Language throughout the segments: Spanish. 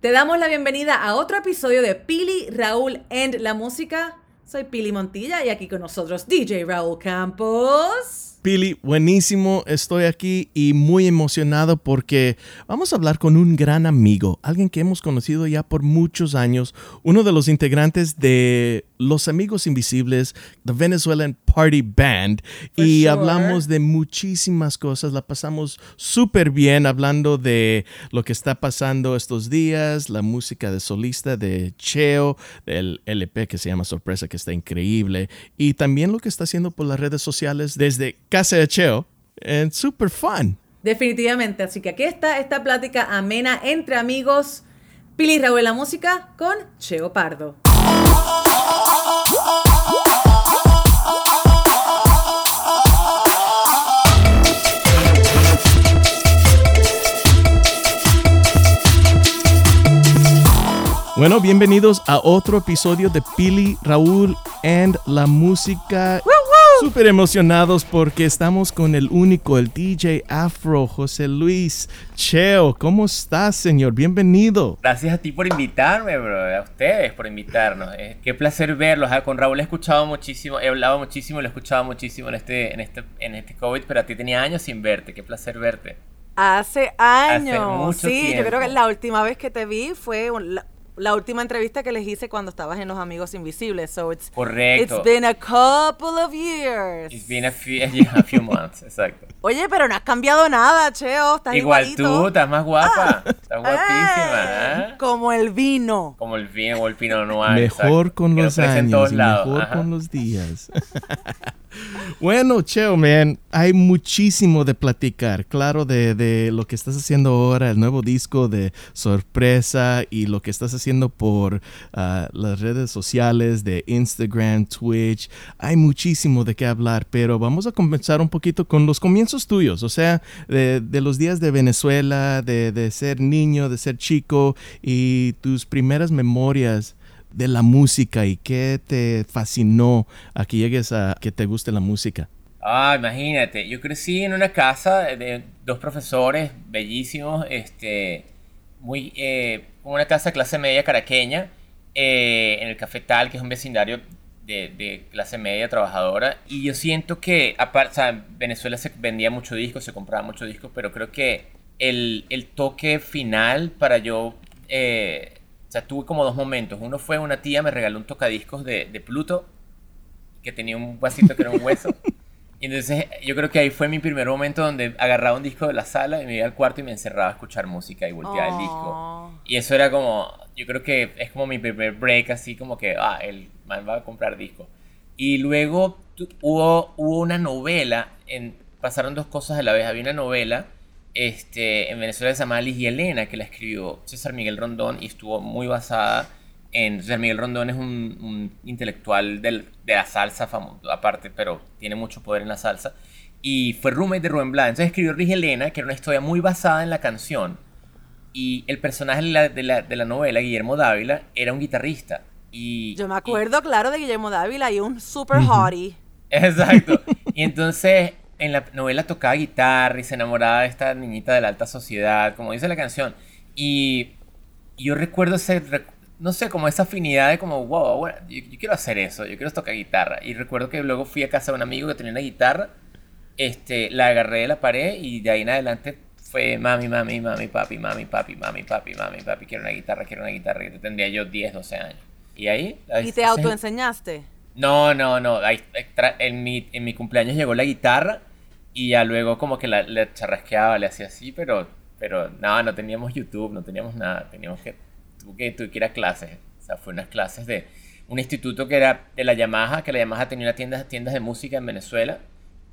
Te damos la bienvenida a otro episodio de Pili, Raúl and la música. Soy Pili Montilla y aquí con nosotros DJ Raúl Campos. Pili, buenísimo, estoy aquí y muy emocionado porque vamos a hablar con un gran amigo, alguien que hemos conocido ya por muchos años, uno de los integrantes de Los Amigos Invisibles, The Venezuelan Party Band, y hablamos de muchísimas cosas, la pasamos súper bien hablando de lo que está pasando estos días, la música de solista de Cheo, el LP que se llama Sorpresa, que está increíble, y también lo que está haciendo por las redes sociales desde casa de Cheo. And super fun. Definitivamente. Así que aquí está esta plática amena entre amigos. Pili Raúl la música con Cheo Pardo. Bueno, bienvenidos a otro episodio de Pili, Raúl and la música. Súper emocionados porque estamos con el único, el DJ Afro, José Luis Cheo. ¿Cómo estás, señor? Bienvenido. Gracias a ti por invitarme, bro. A ustedes por invitarnos. Eh, qué placer verlos. Ah, con Raúl he escuchado muchísimo, he hablado muchísimo, lo he escuchado muchísimo en este, en este, en este COVID, pero a ti tenía años sin verte. Qué placer verte. Hace años. sí, yo creo que la última vez que te vi fue la última entrevista que les hice cuando estabas en Los Amigos Invisibles. So it's, Correcto. It's been a couple of years. It's been a few, a few months, exacto. Oye, pero no has cambiado nada, Cheo. Estás Igual tú, estás más guapa. Ah. estás guapísima. ¿eh? Como el vino. Como el vino o el pino noir. Mejor con los años, mejor con los días. Bueno, Cheo, man, hay muchísimo de platicar. Claro, de, de, lo que estás haciendo ahora, el nuevo disco de sorpresa y lo que estás haciendo por ah, las redes sociales de Instagram, Twitch. Hay muchísimo de qué hablar, pero vamos a comenzar un poquito con los comienzos tuyos, o sea, de, de los días de Venezuela, de, de ser niño, de ser chico y tus primeras memorias de la música y qué te fascinó a que llegues a que te guste la música? Ah, imagínate, yo crecí en una casa de dos profesores bellísimos, este, muy, eh, una casa de clase media caraqueña, eh, en el Cafetal, que es un vecindario de, clase media trabajadora. Y yo siento que, aparte, en Venezuela se vendía mucho disco, se compraba mucho disco, pero creo que el, el toque final para yo eh, o sea, tuve como dos momentos. Uno fue una tía me regaló un tocadiscos de, de Pluto, que tenía un vasito que era un hueso. Y entonces yo creo que ahí fue mi primer momento donde agarraba un disco de la sala y me iba al cuarto y me encerraba a escuchar música y volteaba el disco. Oh. Y eso era como, yo creo que es como mi primer break, así como que, ah, el man va a comprar disco. Y luego hubo, hubo una novela, en, pasaron dos cosas a la vez. Había una novela este, en Venezuela se llama Liz y Elena, que la escribió César Miguel Rondón y estuvo muy basada en... César Miguel Rondón es un, intelectual de la salsa famoso, aparte, pero tiene mucho poder en la salsa. Y fue roommate de Rubén Blades. Entonces escribió y Elena, que era una historia muy basada en la canción. Y el personaje de la, novela, Guillermo Dávila, era un guitarrista. Y, Yo me acuerdo, claro, de Guillermo Dávila y un super hottie. Exacto. Y entonces en la novela tocaba guitarra y se enamoraba de esta niñita de la alta sociedad, como dice la canción. Y, yo recuerdo ese, no sé, como esa afinidad de como, wow, yo, quiero hacer eso, yo quiero tocar guitarra. Y recuerdo que luego fui a casa de un amigo que tenía una guitarra, este, la agarré de la pared y de ahí en adelante fue mami, mami, mami, papi, mami, papi, mami, papi, mami, papi, quiero una guitarra, quiero una guitarra. Y tendría yo 10, 12 años. Y ahí... ¿Y te autoenseñaste? No, no, no. en, mi, en mi cumpleaños llegó la guitarra y ya luego como que la, le charrasqueaba, le hacía así, pero, pero no, no teníamos YouTube, no teníamos nada. Teníamos que, tuve que, tuve que ir a clases. O sea, fue unas clases de un instituto que era de la Yamaha, que la Yamaha tenía una tienda, tiendas de música en Venezuela.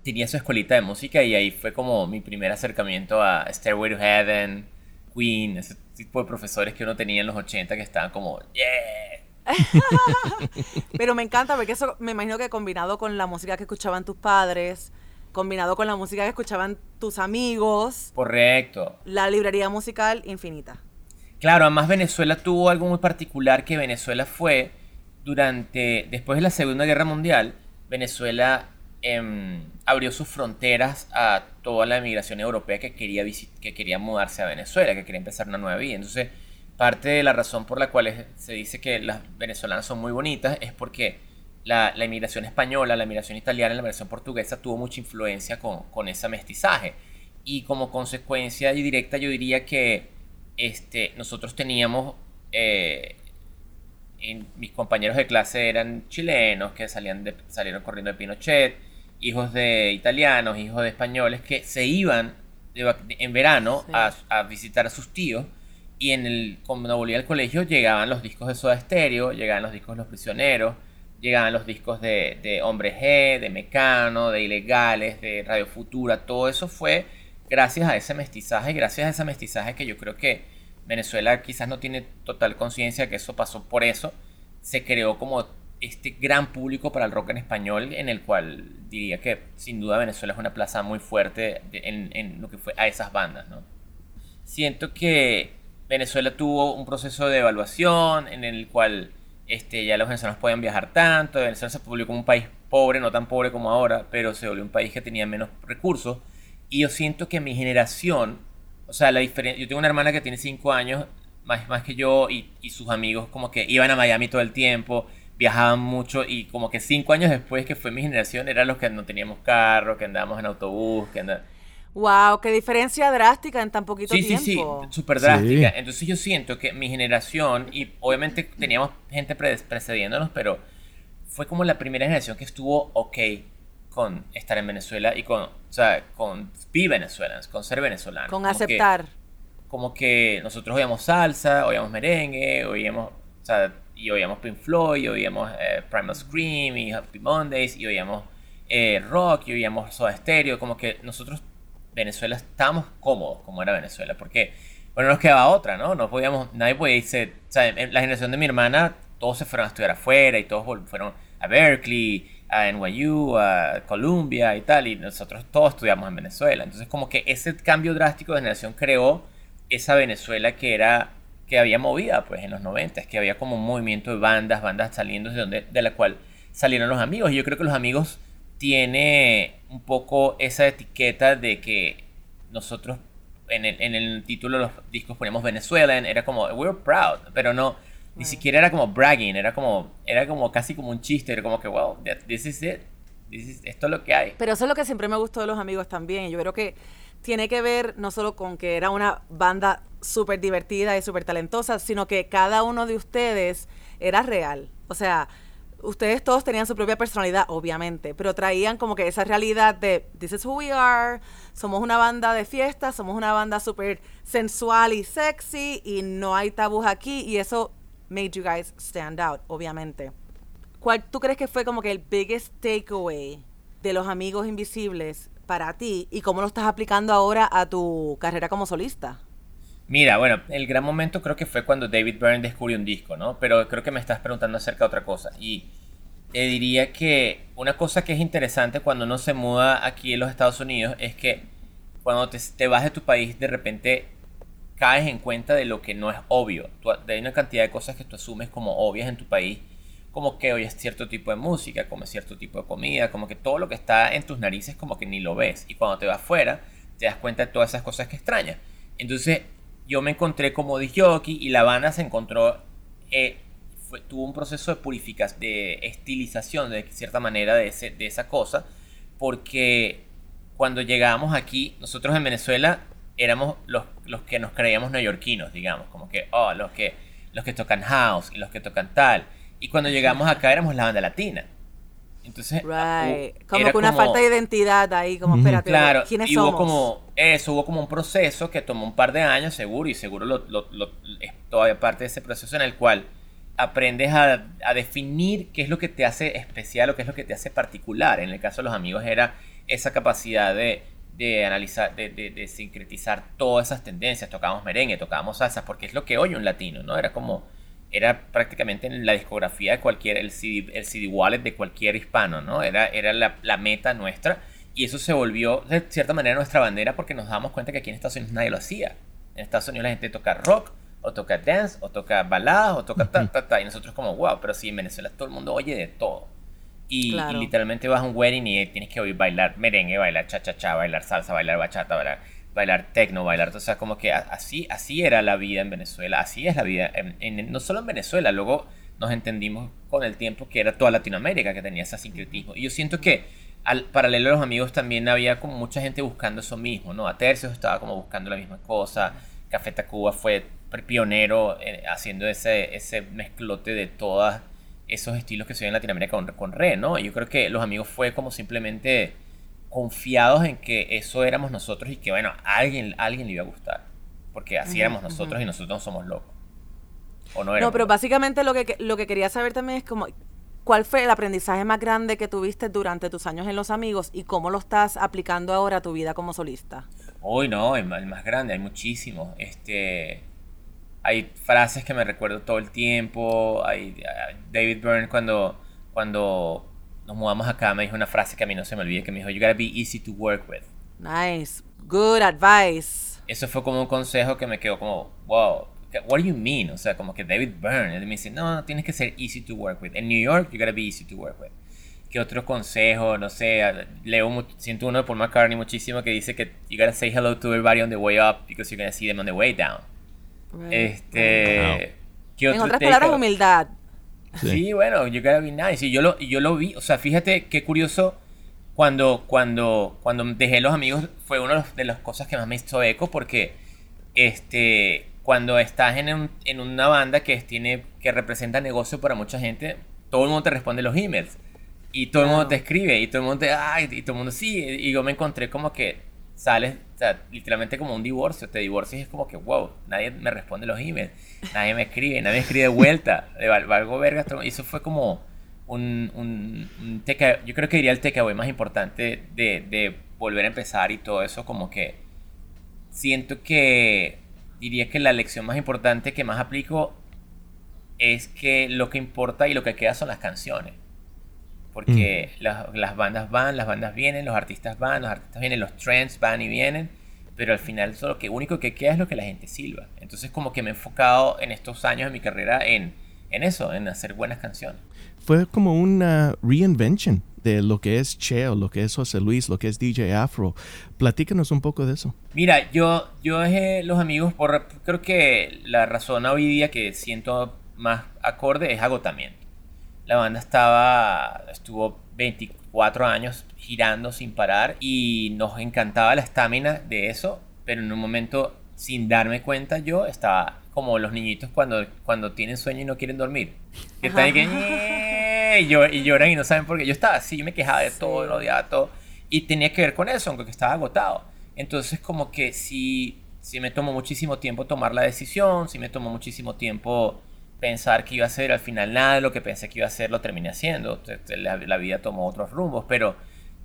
Tenía su escuelita de música y ahí fue como mi primer acercamiento a Stairway to Heaven, Queen, ese tipo de profesores que uno tenía en los 80 que estaban como, yeah. Pero me encanta porque eso me imagino que combinado con la música que escuchaban tus padres, combinado con la música que escuchaban tus amigos. Correcto. La librería musical infinita. Claro, además Venezuela tuvo algo muy particular que Venezuela fue durante, después de la Segunda Guerra Mundial, Venezuela em, abrió sus fronteras a toda la emigración europea que quería, que quería mudarse a Venezuela, que quería empezar una nueva vida. Entonces, parte de la razón por la cual se dice que las venezolanas son muy bonitas es porque la, la inmigración española, la inmigración italiana, la inmigración portuguesa tuvo mucha influencia con, con ese mestizaje. Y como consecuencia directa yo diría que este, nosotros teníamos, eh, mis compañeros de clase eran chilenos que salían de, salieron corriendo de Pinochet, hijos de italianos, hijos de españoles que se iban en verano a, visitar a sus tíos y en el, cuando volvía al colegio llegaban los discos de Soda Stereo, llegaban los discos de Los Prisioneros, llegaban los discos de, de Hombre G, de Mecano, de Ilegales, de Radio Futura, todo eso fue gracias a ese mestizaje, gracias a ese mestizaje que yo creo que Venezuela quizás no tiene total conciencia que eso pasó por eso, se creó como este gran público para el rock en español, en el cual diría que sin duda Venezuela es una plaza muy fuerte en, lo que fue a esas bandas, ¿no? Siento que Venezuela tuvo un proceso de evaluación en el cual este, ya los venezolanos pueden viajar tanto, Venezuela se publicó como un país pobre, no tan pobre como ahora, pero se volvió un país que tenía menos recursos, y yo siento que mi generación, o sea, la diferencia, yo tengo una hermana que tiene 5 años, más, más que yo, y, y sus amigos como que iban a Miami todo el tiempo, viajaban mucho y como que cinco años después que fue mi generación eran los que no teníamos carro, que andábamos en autobús, que andábamos... Wow, qué diferencia drástica en tan poquito tiempo. Sí, sí, sí, súper drástica. Entonces yo siento que mi generación, y obviamente teníamos gente precediéndonos, pero fue como la primera generación que estuvo ok con estar en Venezuela y con, o sea, con be venezolanos, con ser venezolanos. Con aceptar. como que nosotros oíamos salsa, oíamos merengue, oíamos, o sea, y oíamos Pink Floyd, y oíamos eh, Primal Scream, y Happy Mondays, y oíamos eh, rock, y oíamos Soda Stereo, como que nosotros, Venezuela, estábamos cómodos como era Venezuela, porque, bueno, nos quedaba otra, ¿no? No podíamos, nadie podía irse, o la generación de mi hermana, todos se fueron a estudiar afuera, y todos fueron a Berkeley, a NYU, a Columbia y tal, y nosotros todos estudiamos en Venezuela. Entonces como que ese cambio drástico de generación creó esa Venezuela que era que había movida pues en los 90, que había como un movimiento de bandas, bandas saliendo de donde de la cual salieron los amigos y yo creo que los amigos tiene un poco esa etiqueta de que nosotros en el, en el título de los discos ponemos Venezuela, era como we're proud, pero no ni siquiera era como bragging, era como, era como casi como un chiste, era como que, wow, this is it. esto es lo que hay. Pero eso es lo que siempre me gustó de los amigos también. Yo creo que tiene que ver no solo con que era una banda súper divertida y súper talentosa, sino que cada uno de ustedes era real. O sea, ustedes todos tenían su propia personalidad, obviamente, pero traían como que esa realidad de this is who we are, somos una banda de fiesta, somos una banda súper sensual y sexy y no hay tabús aquí y eso made you guys stand out, obviamente. ¿Cuál tú crees que fue como que el biggest takeaway de los amigos invisibles para ti y cómo lo estás aplicando ahora a tu carrera como solista? Mira, bueno, el gran momento creo que fue cuando David Byrne descubrió un disco, ¿no? Pero creo que me estás preguntando acerca de otra cosa. Y te diría que una cosa que es interesante cuando uno se muda aquí en los Estados Unidos es que cuando te, vas de tu país, de repente caes en cuenta de lo que no es obvio. hay una cantidad de cosas que tú asumes como obvias en tu país, como que oyes cierto tipo de música, comes cierto tipo de comida, como que todo lo que está en tus narices como que ni lo ves. Y cuando te vas fuera, te das cuenta de todas esas cosas que extrañas. Entonces, yo me encontré como jockey y la banda se encontró, eh, tuvo un proceso de purificación, de estilización de cierta manera de, ese, de esa cosa, porque cuando llegábamos aquí, nosotros en Venezuela éramos los, los que nos creíamos neoyorquinos, digamos, como que, oh, los que, los que tocan house y los que tocan tal. Y cuando llegamos acá éramos la banda latina. Entonces, como que una falta de identidad ahí, como, espérate, claro, ¿quiénes y hubo como, eso, hubo como un proceso que tomó un par de años, seguro, y seguro lo, lo, lo, es todavía parte de ese proceso en el cual aprendes a, definir qué es lo que te hace especial o qué es lo que te hace particular. En el caso de los amigos era esa capacidad de de analizar, de, de, sincretizar todas esas tendencias. Tocábamos merengue, tocábamos salsa, porque es lo que oye un latino, ¿no? Era como, era prácticamente en la discografía de cualquier, el CD, el CD wallet de cualquier hispano, ¿no? Era, era la, la, meta nuestra. Y eso se volvió, de cierta manera, nuestra bandera porque nos damos cuenta que aquí en Estados Unidos nadie lo hacía. En Estados Unidos la gente toca rock, o toca dance, o toca baladas, o toca ta, ta, ta. Y nosotros como, wow, pero sí, en Venezuela todo el mundo oye de todo. Y, literalmente vas a un wedding y tienes que oír bailar merengue, bailar cha-cha-cha, bailar salsa, bailar bachata, bailar, bailar tecno, bailar. O sea, como que así, así era la vida en Venezuela, así es la vida, en, no solo en Venezuela, luego nos entendimos con el tiempo que era toda Latinoamérica que tenía ese sincretismo. Y yo siento que al paralelo a los amigos también había como mucha gente buscando eso mismo, ¿no? A Tercios estaba como buscando la misma cosa, Café Tacuba fue pionero eh, haciendo ese, ese mezclote de todas esos estilos que se ven en Latinoamérica con, con Re, ¿no? Yo creo que los amigos fue como simplemente confiados en que eso éramos nosotros y que, bueno, a alguien, alguien le iba a gustar. Porque así éramos nosotros y nosotros no somos locos. ¿O no, no, pero básicamente lo que, lo que quería saber también es como, ¿cuál fue el aprendizaje más grande que tuviste durante tus años en Los Amigos y cómo lo estás aplicando ahora a tu vida como solista? Uy, no, el, más grande, hay muchísimo. Este hay frases que me recuerdo todo el tiempo. Hay, David Byrne cuando, cuando nos mudamos acá me dijo una frase que a mí no se me olvida, que me dijo, you gotta be easy to work with. Nice, good advice. Eso fue como un consejo que me quedó como, wow, what do you mean? O sea, como que David Byrne, él me dice, no, no, tienes que ser easy to work with. En New York, you gotta be easy to work with. ¿Qué otro consejo? No sé, leo, siento uno de Paul McCartney muchísimo que dice que you gotta say hello to everybody on the way up because you're gonna see them on the way down. Este. En otras palabras, humildad. Sí. bueno, you gotta be nice. Y yo lo, yo lo vi, o sea, fíjate qué curioso. Cuando, cuando, cuando dejé los amigos, fue una de las cosas que más me hizo eco porque este, cuando estás en, en una banda que, tiene, que representa negocio para mucha gente, todo el mundo te responde los emails. Y todo el mundo te escribe, y todo el mundo te, ay, y todo el mundo sí. Y yo me encontré como que sales, literalmente como un divorcio, te divorcias y es como que, wow, nadie me responde los emails, nadie me escribe, nadie me escribe de vuelta, de algo verga, y eso fue como un, un, un yo creo que diría el takeaway más importante de, de volver a empezar y todo eso, como que siento que diría que la lección más importante que más aplico es que lo que importa y lo que queda son las canciones porque mm. las, bandas van, las bandas vienen, los artistas van, los artistas vienen, los trends van y vienen, pero al final lo que único que queda es lo que la gente silba. Entonces como que me he enfocado en estos años de mi carrera en, en eso, en hacer buenas canciones. Fue como una reinvention de lo que es Cheo, lo que es José Luis, lo que es DJ Afro. Platícanos un poco de eso. Mira, yo, yo dejé los amigos por, creo que la razón hoy día que siento más acorde es agotamiento. La banda estaba, estuvo 24 años girando sin parar y nos encantaba la estamina de eso, pero en un momento, sin darme cuenta, yo estaba como los niñitos cuando, cuando tienen sueño y no quieren dormir. Que están y, y lloran y no saben por qué. Yo estaba así, me quejaba de todo, lo odiaba todo. Y tenía que ver con eso, aunque estaba agotado. Entonces, como que si si me tomó muchísimo tiempo tomar la decisión, si me tomó muchísimo tiempo pensar que iba a ser al final nada de lo que pensé que iba a ser lo terminé haciendo. La, vida tomó otros rumbos, pero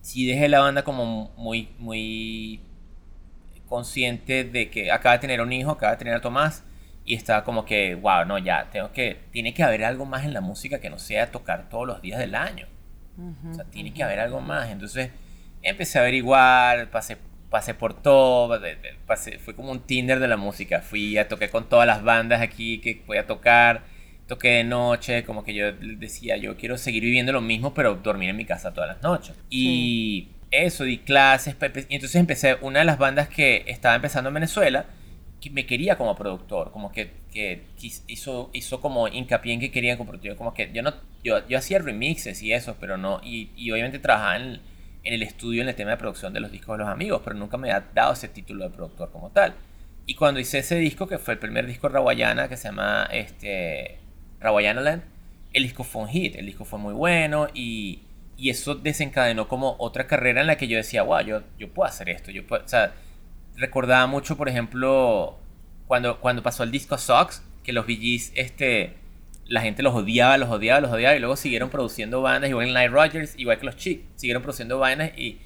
sí dejé la banda como muy, muy consciente de que acaba de tener un hijo, acaba de tener a Tomás y estaba como que, wow, no, ya, tengo que, tiene que haber algo más en la música que no sea tocar todos los días del año. o sea, tiene que haber algo más. Entonces empecé a averiguar, pasé pasé por todo, pasé, fue como un Tinder de la música. Fui a toqué con todas las bandas aquí que voy a tocar, toqué de noche, como que yo decía, yo quiero seguir viviendo lo mismo, pero dormir en mi casa todas las noches. Y eso, di clases, y entonces empecé, una de las bandas que estaba empezando en Venezuela, que me quería como productor, como que, que hizo, hizo como hincapié en que quería como productor, como que yo no, yo, yo hacía remixes y eso, pero no, y, y obviamente trabajaba en en el estudio en el tema de producción de los discos de los amigos, pero nunca me ha dado ese título de productor como tal. Y cuando hice ese disco, que fue el primer disco de Rawayana, que se llama este, Rawayana Land, el disco fue un hit, el disco fue muy bueno y, y, eso desencadenó como otra carrera en la que yo decía, wow, yo, yo puedo hacer esto. Yo puedo, o sea, recordaba mucho, por ejemplo, cuando, cuando pasó el disco Sox, que los VGs este, la gente los odiaba, los odiaba, los odiaba y luego siguieron produciendo bandas, igual en Night Rogers, igual que los Chicks, siguieron produciendo bandas y,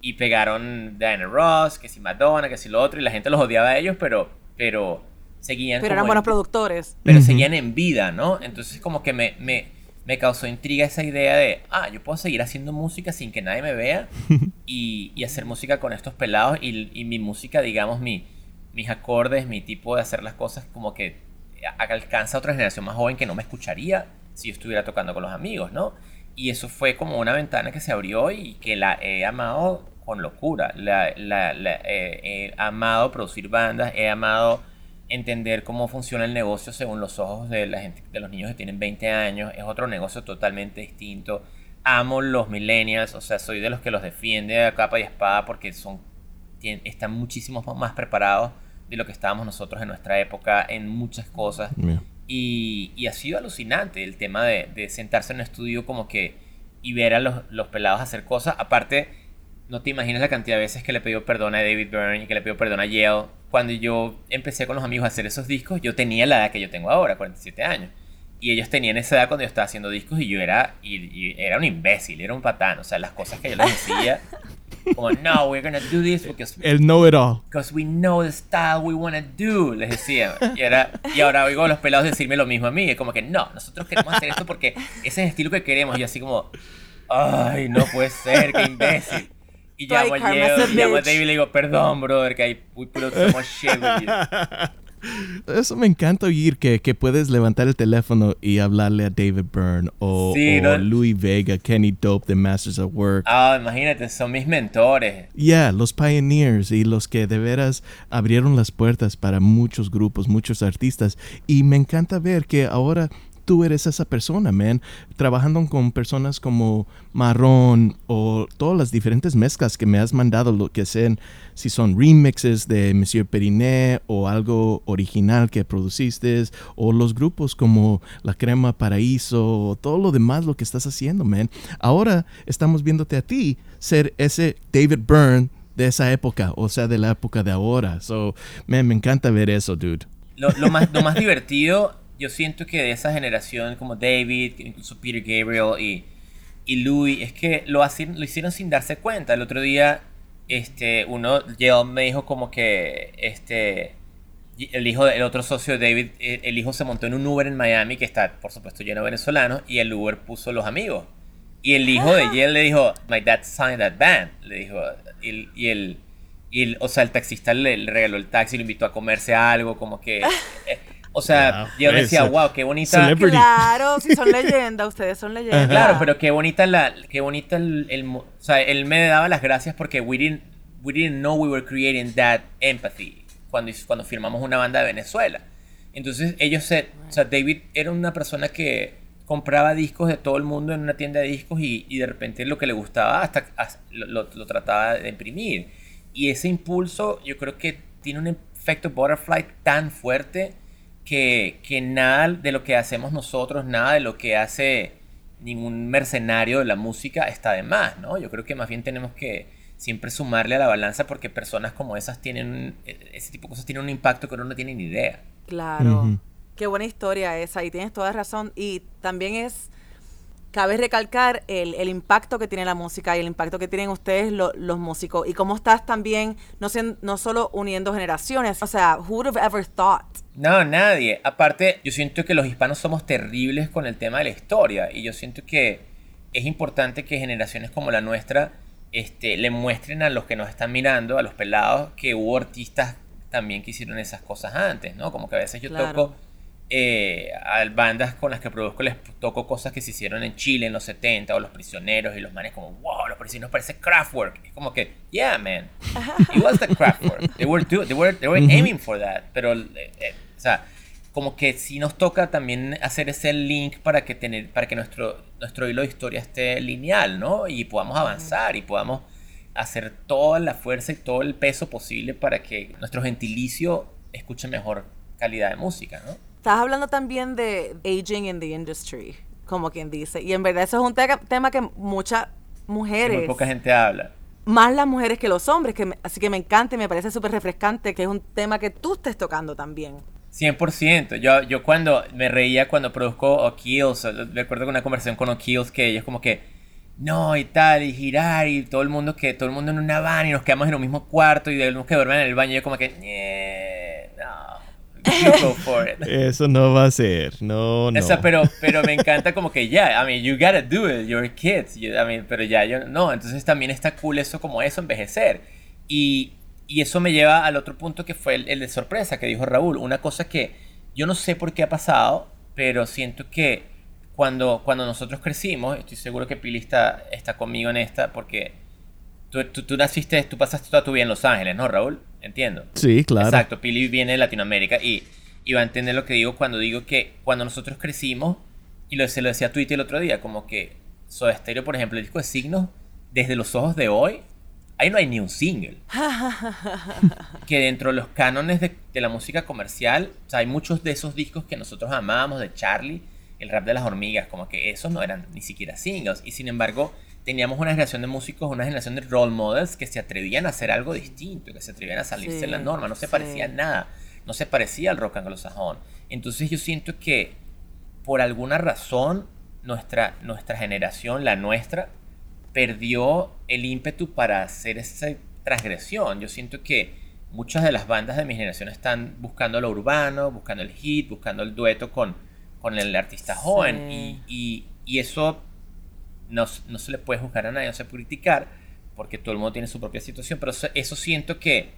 y pegaron Diana Ross, que si Madonna, que si lo otro, y la gente los odiaba a ellos, pero, pero seguían. Pero eran buenos productores. Pero seguían en vida, ¿no? Entonces, como que me, me, me, causó intriga esa idea de, ah, yo puedo seguir haciendo música sin que nadie me vea y, y hacer música con estos pelados y, y mi música, digamos, mi, mis acordes, mi tipo de hacer las cosas, como que alcanza a otra generación más joven que no me escucharía si yo estuviera tocando con los amigos, ¿no? Y eso fue como una ventana que se abrió y que la he amado con locura. La, la, he amado producir bandas, he amado entender cómo funciona el negocio según los ojos de la gente, de los niños que tienen 20 años. Es otro negocio totalmente distinto. Amo los millennials, o sea, soy de los que los defiende a capa y espada porque son, están muchísimo más preparados de lo que estábamos nosotros en nuestra época en muchas cosas. Y, y, ha sido alucinante el tema de, de, sentarse en un estudio como que y ver a los, los pelados hacer cosas. Aparte, no te imaginas la cantidad de veces que le pidió perdón a David Byrne y que le pidió perdón a Yale. Cuando yo empecé con los amigos a hacer esos discos, yo tenía la edad que yo tengo ahora, 47 años. Y ellos tenían esa edad cuando yo estaba haciendo discos y yo era, y, era un imbécil, era un patán. O sea, las cosas que yo les decía, como, no, we're gonna do this because... El know it all. Because we know the style we wanna do, les decía. Y, era, y ahora oigo a los pelados decirme lo mismo a mí. Es como que, no, nosotros queremos hacer esto porque ese es el estilo que queremos. Y así como, ay, no puede ser, qué imbécil. Y llamo a, llamo a David y le digo, perdón, brother, que I, we put so much shit with you. Eso me encanta oír que, que, puedes levantar el teléfono y hablarle a David Byrne o, Louis Vega, Kenny Dope, The Masters of Work. Ah, imagínate, son mis mentores. Ya, yeah, los pioneers y los que de veras abrieron las puertas para muchos grupos, muchos artistas. Y me encanta ver que ahora tú eres esa persona, man. Trabajando con personas como Marrón o todas las diferentes mezclas que me has mandado, lo que sean, si son remixes de Monsieur Periné o algo original que produciste, o los grupos como La Crema Paraíso, o todo lo demás lo que estás haciendo, man. Ahora estamos viéndote a ti ser ese David Byrne de esa época, o sea, de la época de ahora. So, man, me encanta ver eso, dude. Lo, más, lo más divertido yo siento que de esa generación como David, incluso Peter Gabriel y, y Louis, es que lo, hacen, lo hicieron sin darse cuenta. El otro día, este, uno, me dijo como que, este, el hijo del otro socio de David, eh, el hijo se montó en un Uber en Miami que está, por supuesto, lleno de venezolanos y el Uber puso los amigos. Y el hijo de Yale le dijo, my dad signed that band. Le dijo, y, y el, y o sea, el taxista le, regaló el taxi, lo invitó a comerse algo, como que... O sea, yo decía, wow, qué bonita. Claro, si son leyendas, ustedes son leyendas. Claro, pero qué bonita la, qué bonita el, el, o sea, él me daba las gracias porque we didn't, we didn't know we were creating that empathy cuando, cuando firmamos una banda de Venezuela. Entonces ellos se, o sea, David era una persona que compraba discos de todo el mundo en una tienda de discos y, y de repente lo que le gustaba hasta, lo, lo, lo, trataba de imprimir. Y ese impulso yo creo que tiene un efecto butterfly tan fuerte que, que nada de lo que hacemos nosotros, nada de lo que hace ningún mercenario de la música está de más, ¿no? Yo creo que más bien tenemos que siempre sumarle a la balanza porque personas como esas tienen, ese tipo de cosas tienen un impacto que uno no tiene ni idea. Claro. Qué buena historia esa y tienes toda razón. Y también es cabe recalcar el, el, impacto que tiene la música y el impacto que tienen ustedes los músicos y cómo estás también no, no solo uniendo generaciones. O sea, who would have ever thought? No, nadie. Aparte, yo siento que los hispanos somos terribles con el tema de la historia y yo siento que es importante que generaciones como la nuestra este, le muestren a los que nos están mirando, a los pelados, que hubo artistas también que hicieron esas cosas antes, ¿no? Como que a veces yo toco eh, a bandas con las que produzco les toco cosas que se hicieron en Chile en los 70 o Los Prisioneros y los manes como, wow, Los Prisioneros parece Kraftwerk. Es como que, yeah, man, it was the Kraftwerk. They were, they were, they were aiming for that. Pero, eh, eh, o sea, como que sí nos toca también hacer ese link para que, tener, para que nuestro, nuestro hilo de historia esté lineal, ¿no? Y podamos avanzar y podamos hacer toda la fuerza y todo el peso posible para que nuestro gentilicio escuche mejor calidad de música, ¿no? Estás hablando también de aging in the industry, como quien dice. Y en verdad eso es un tema que muchas mujeres... Muy poca gente habla. Más las mujeres que los hombres, que así que me encanta y me parece súper refrescante que es un tema que tú estés tocando también. 100%. Yo, yo cuando me reía cuando produzco O'Keells, recuerdo una conversación con O'Keells que ellos como que no, y tal, y girar, y todo el mundo que todo el mundo en una van y nos quedamos en un mismo cuarto y tenemos que dormir en el baño. Y yo como que, go for it. Eso no va a ser, no, no. pero, pero me encanta como que ya, I mean, you gotta do it, you're kids, I mean, pero ya, yo, no, entonces también está cool eso como eso, envejecer. Y, y eso me lleva al otro punto que fue el, el de sorpresa que dijo Raúl, una cosa que yo no sé por qué ha pasado, pero siento que cuando, cuando nosotros crecimos, estoy seguro que Pili está, está conmigo en esta, porque tú, tú, naciste, tú pasaste toda tu vida en Los Ángeles, ¿no, Raúl? Entiendo. Sí, claro. Exacto, Pili viene de Latinoamérica y, y va a entender lo que digo cuando digo que cuando nosotros crecimos, y lo, se lo decía a Twitter el otro día, como que Soda Stereo, por ejemplo, el disco de Signos, desde los ojos de hoy, ahí no hay ni un single. que dentro de los cánones de, de la música comercial, o sea, hay muchos de esos discos que nosotros amábamos, de Charlie, el rap de las hormigas, como que esos no eran ni siquiera singles. Y sin embargo, teníamos una generación de músicos, una generación de role models que se atrevían a hacer algo distinto, que se atrevían a salirse de la norma, no se parecía a nada, no se parecía al rock anglosajón. Entonces yo siento que por alguna razón nuestra, nuestra generación, la nuestra, perdió el ímpetu para hacer esa transgresión. Yo siento que muchas de las bandas de mi generación están buscando lo urbano, buscando el hit, buscando el dueto con con el artista joven y, y, eso no, no, se le puede juzgar a nadie, no se puede criticar porque todo el mundo tiene su propia situación, pero eso, siento que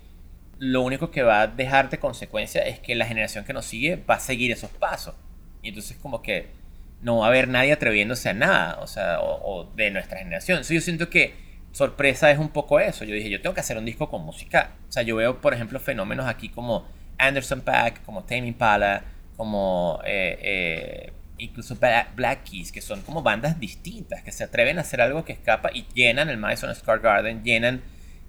lo único que va a dejar de consecuencia es que la generación que nos sigue va a seguir esos pasos. Y entonces como que no va a haber nadie atreviéndose a nada, o sea, o, de nuestra generación. Entonces yo siento que sorpresa es un poco eso. Yo dije, yo tengo que hacer un disco con música. O sea, yo veo, por ejemplo, fenómenos aquí como Anderson Pack, como Tame Impala, como eh, eh, incluso Black Keys, que son como bandas distintas, que se atreven a hacer algo que escapa y llenan el Madison Square Garden, llenan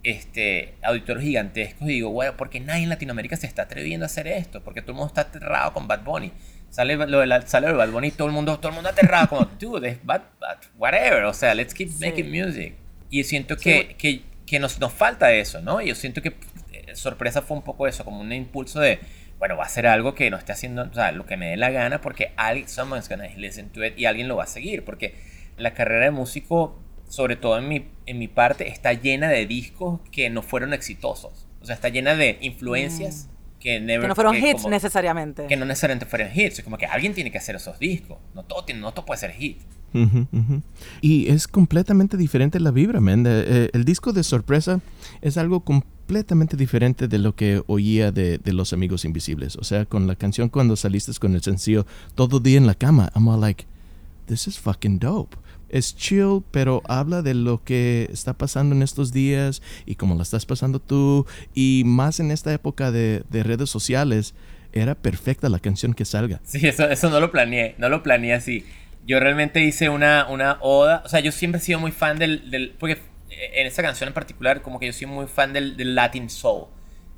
este, auditorios gigantescos. Y digo, bueno, ¿por qué nadie en Latinoamérica se está atreviendo a hacer esto? Porque todo el mundo está aterrado con Bad Bunny. Sale lo de, sale Bad Bunny y todo el mundo, todo el mundo aterrado, como, dude, es bad, whatever. O sea, let's keep making music. Y siento que, que, que nos, nos falta eso, ¿no? Y yo siento que eh, sorpresa fue un poco eso, como un impulso de bueno, va a ser algo que no esté haciendo, o sea, lo que me dé la gana porque alguien, someone's gonna listen to it y alguien lo va a seguir, porque la carrera de músico, sobre todo en mi, en mi parte, está llena de discos que no fueron exitosos, o sea, está llena de influencias. Mm. Que, never, no fueron hits necesariamente. Que no necesariamente fueron hits. Es como que alguien tiene que hacer esos discos. No todo, no todo puede ser hit. Y es completamente diferente la vibra, man. Eh, el disco de sorpresa es algo completamente diferente de lo que oía de, Los Amigos Invisibles. O sea, con la canción cuando saliste con el sencillo Todo día en la cama, I'm all like, this is fucking dope. Es chill, pero habla de lo que está pasando en estos días y cómo la estás pasando tú. Y más en esta época de, redes sociales, era perfecta la canción que salga. Sí, eso, eso no lo planeé, no lo planeé así yo realmente hice una, una oda. O sea, yo siempre he sido muy fan del, del. Porque en esta canción en particular, como que yo soy muy fan del, del Latin Soul.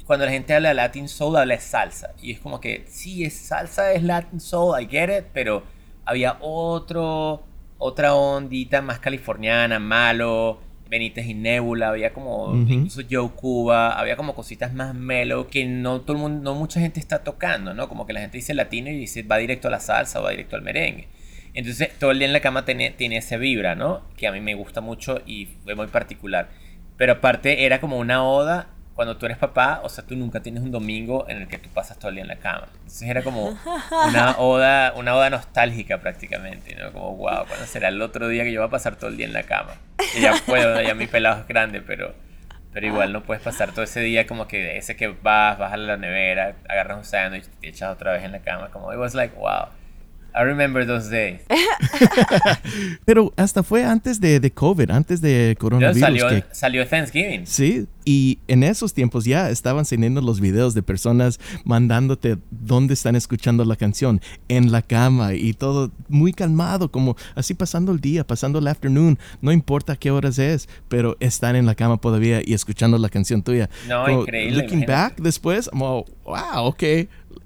Cuando la gente habla de Latin Soul, habla de salsa. Y es como que, sí, es salsa, es Latin Soul, I get it, pero había otro, otra ondita más californiana, malo, Benítez y Nebula, había como, incluso Joe Cuba, había como cositas más mellow que no todo el mundo, no mucha gente está tocando, ¿no? Como que la gente dice latino y dice va directo a la salsa o va directo al merengue. Entonces, todo el día en la cama tiene, tiene ese vibra, ¿no? Que a mí me gusta mucho y fue muy particular. Pero aparte, era como una oda cuando tú eres papá, o sea, tú nunca tienes un domingo en el que tú pasas todo el día en la cama. Entonces era como una oda, una oda nostálgica prácticamente, ¿no? Como, wow, ¿cuándo será el otro día que yo voy a pasar todo el día en la cama? Y ya puedo, ya mi pelado es grande, pero, pero igual no puedes pasar todo ese día como que ese que vas, vas a la nevera, agarras un sándwich y te echas otra vez en la cama. Como, it was like, wow. I remember those days. Pero hasta fue antes de, de COVID, antes de coronavirus. Salió, salió Thanksgiving. Sí, y en esos tiempos ya estaban saliendo los videos de personas mandándote dónde están escuchando la canción, en la cama y todo muy calmado, como así pasando el día, pasando el afternoon, no importa qué horas es, pero están en la cama todavía y escuchando la canción tuya. No, increíble. Looking back después, wow, ok,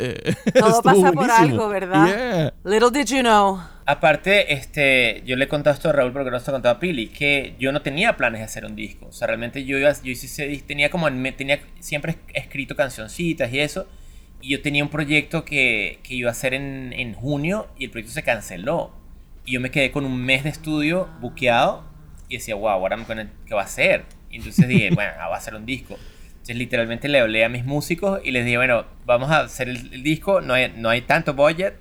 eh, Todo pasa por algo, ¿verdad? Little did you know. Aparte, este, yo le he contado esto a Raúl, porque no se lo he contado a Pili, que yo no tenía planes de hacer un disco. O sea, realmente yo, iba, yo hice, tenía como, tenía siempre escrito cancioncitas y eso. Y yo tenía un proyecto que, que iba a hacer en, en junio y el proyecto se canceló. Y yo me quedé con un mes de estudio buqueado y decía, wow, ahora ¿qué va a hacer? Y entonces dije, bueno, va a hacer un disco. Entonces literalmente le hablé a mis músicos y les dije, bueno, vamos a hacer el, disco, no hay, no hay tanto budget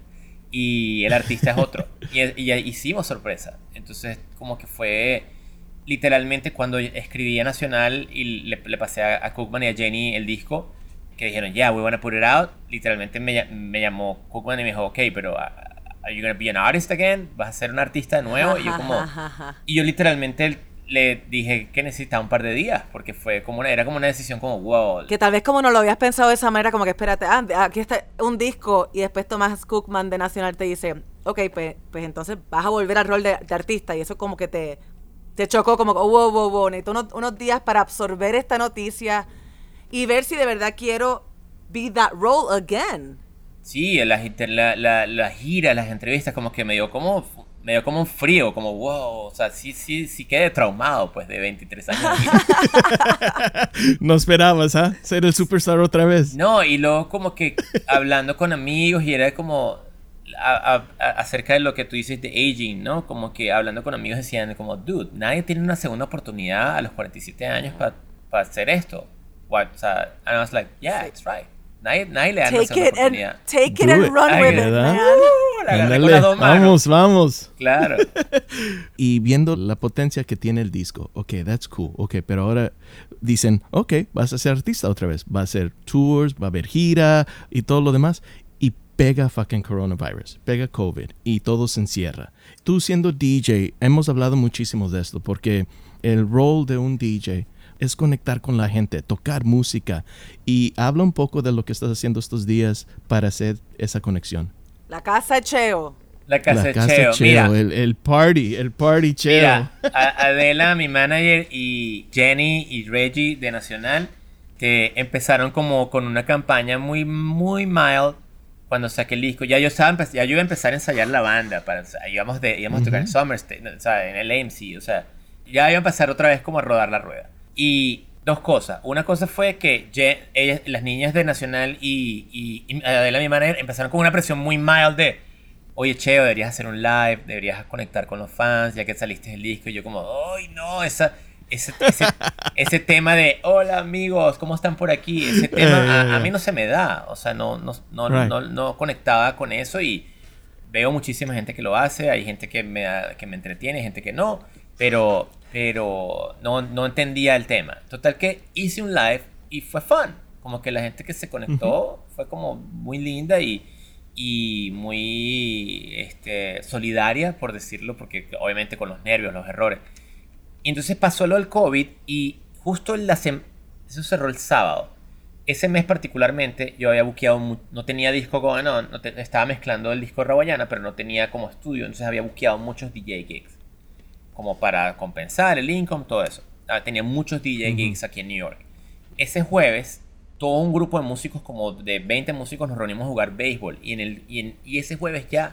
y el artista es otro. y, y, hicimos sorpresa. Entonces como que fue literalmente cuando escribí a Nacional y le, pasé a, Cookman y a Jenny el disco, que dijeron, yeah, we wanna put it out, literalmente me, me llamó Cookman y me dijo, ok, pero uh, are you gonna be an artist again? ¿Vas a ser un artista de nuevo? y yo como... y yo literalmente le dije que necesitaba un par de días, porque fue como una, era como una decisión como, wow. Que tal vez como no lo habías pensado de esa manera, como que espérate, ah, aquí está un disco y después Tomás Cookman de Nacional te dice, ok, pues, pues entonces vas a volver al rol de, artista y eso como que te, te chocó, como, wow, wow, wow, necesito unos, unos días para absorber esta noticia y ver si de verdad quiero be that role again. Sí, la, la, la, gira, las entrevistas, como que me dio como me dio como un frío, como wow, o sea, sí, sí, sí quedé traumado pues de 23 años. no esperabas, ¿ah? Ser el superstar otra vez. No, y luego como que hablando con amigos y era como acerca de lo que tú dices de aging, ¿no? Como que hablando con amigos decían como, dude, nadie tiene una segunda oportunidad a los 47 años para hacer esto. What? O sea, and I was like, yeah, it's right. Nadie, nadie le da take una oportunidad. take it and run with it, man. vamos, vamos. Claro. y viendo la potencia que tiene el disco, ok, that's cool, ok, pero ahora dicen, ok, vas a ser artista otra vez, va a ser tours, va a haber gira y todo lo demás. Y pega fucking coronavirus, pega COVID y todo se encierra. Tú siendo DJ, hemos hablado muchísimo de esto porque el rol de un DJ es conectar con la gente, tocar música. Y habla un poco de lo que estás haciendo estos días para hacer esa conexión. La casa Cheo. La casa, la casa Cheo. el, party, el party Cheo. Adela, mi manager, y Jenny y Reggie de Nacional, que empezaron como con una campaña muy, muy mild cuando saqué el disco. Ya yo, estaba, ya yo iba a empezar a ensayar la banda. Para, íbamos, de, íbamos a tocar en Summer o sea, en el AMC. O sea, ya iba a empezar otra vez como a rodar la rueda. Y dos cosas. Una cosa fue que ellas, las niñas de Nacional y, y, Adela, mi manager, empezaron con una presión muy mild de, oye, Cheo, deberías hacer un live, deberías conectar con los fans, ya que saliste del disco. Y yo como, ay, no, esa, ese, ese, tema de, hola amigos, ¿cómo están por aquí? Ese tema a, mí no se me da. O sea, no, no, no, no, no, conectaba con eso y veo muchísima gente que lo hace. Hay gente que me, que me entretiene, gente que no. Pero pero no, no entendía el tema. Total que hice un live y fue fun. Como que la gente que se conectó fue como muy linda y, y muy este, solidaria, por decirlo, porque obviamente con los nervios, los errores. Y entonces pasó lo del COVID y justo la eso cerró el sábado. Ese mes particularmente yo había buqueado, no tenía disco con, no, no estaba mezclando el disco Rawayana, pero no tenía como estudio, entonces había buqueado muchos DJ gigs como para compensar el income, todo eso. Ah, tenía muchos DJ gigs aquí en New York. Ese jueves, todo un grupo de músicos, como de 20 músicos, nos reunimos a jugar béisbol. Y, en el, y, ese jueves ya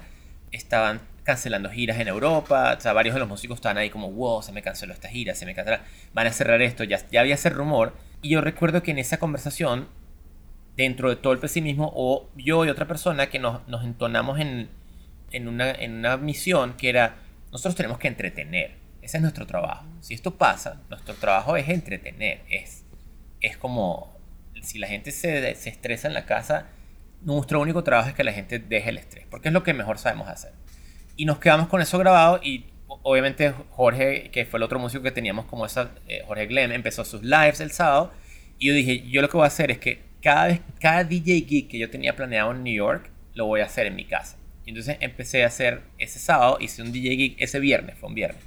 estaban cancelando giras en Europa. O sea, varios de los músicos estaban ahí como, wow, se me canceló esta gira, se me canceló, van a cerrar esto. Ya, ya había ese rumor. Y yo recuerdo que en esa conversación, dentro de todo el pesimismo, o yo y otra persona que nos, nos entonamos en, en, una, en una misión que era nosotros tenemos que entretener. Ese es nuestro trabajo. Si esto pasa, nuestro trabajo es entretener. Es, es como si la gente se, se estresa en la casa, nuestro único trabajo es que la gente deje el estrés, porque es lo que mejor sabemos hacer. Y nos quedamos con eso grabado y obviamente Jorge, que fue el otro músico que teníamos como esa, eh, Jorge Glenn, empezó sus lives el sábado y yo dije, yo lo que voy a hacer es que cada vez, cada DJ gig que yo tenía planeado en New York, lo voy a hacer en mi casa. Y entonces empecé a hacer ese sábado, hice un DJ gig ese viernes, fue un viernes.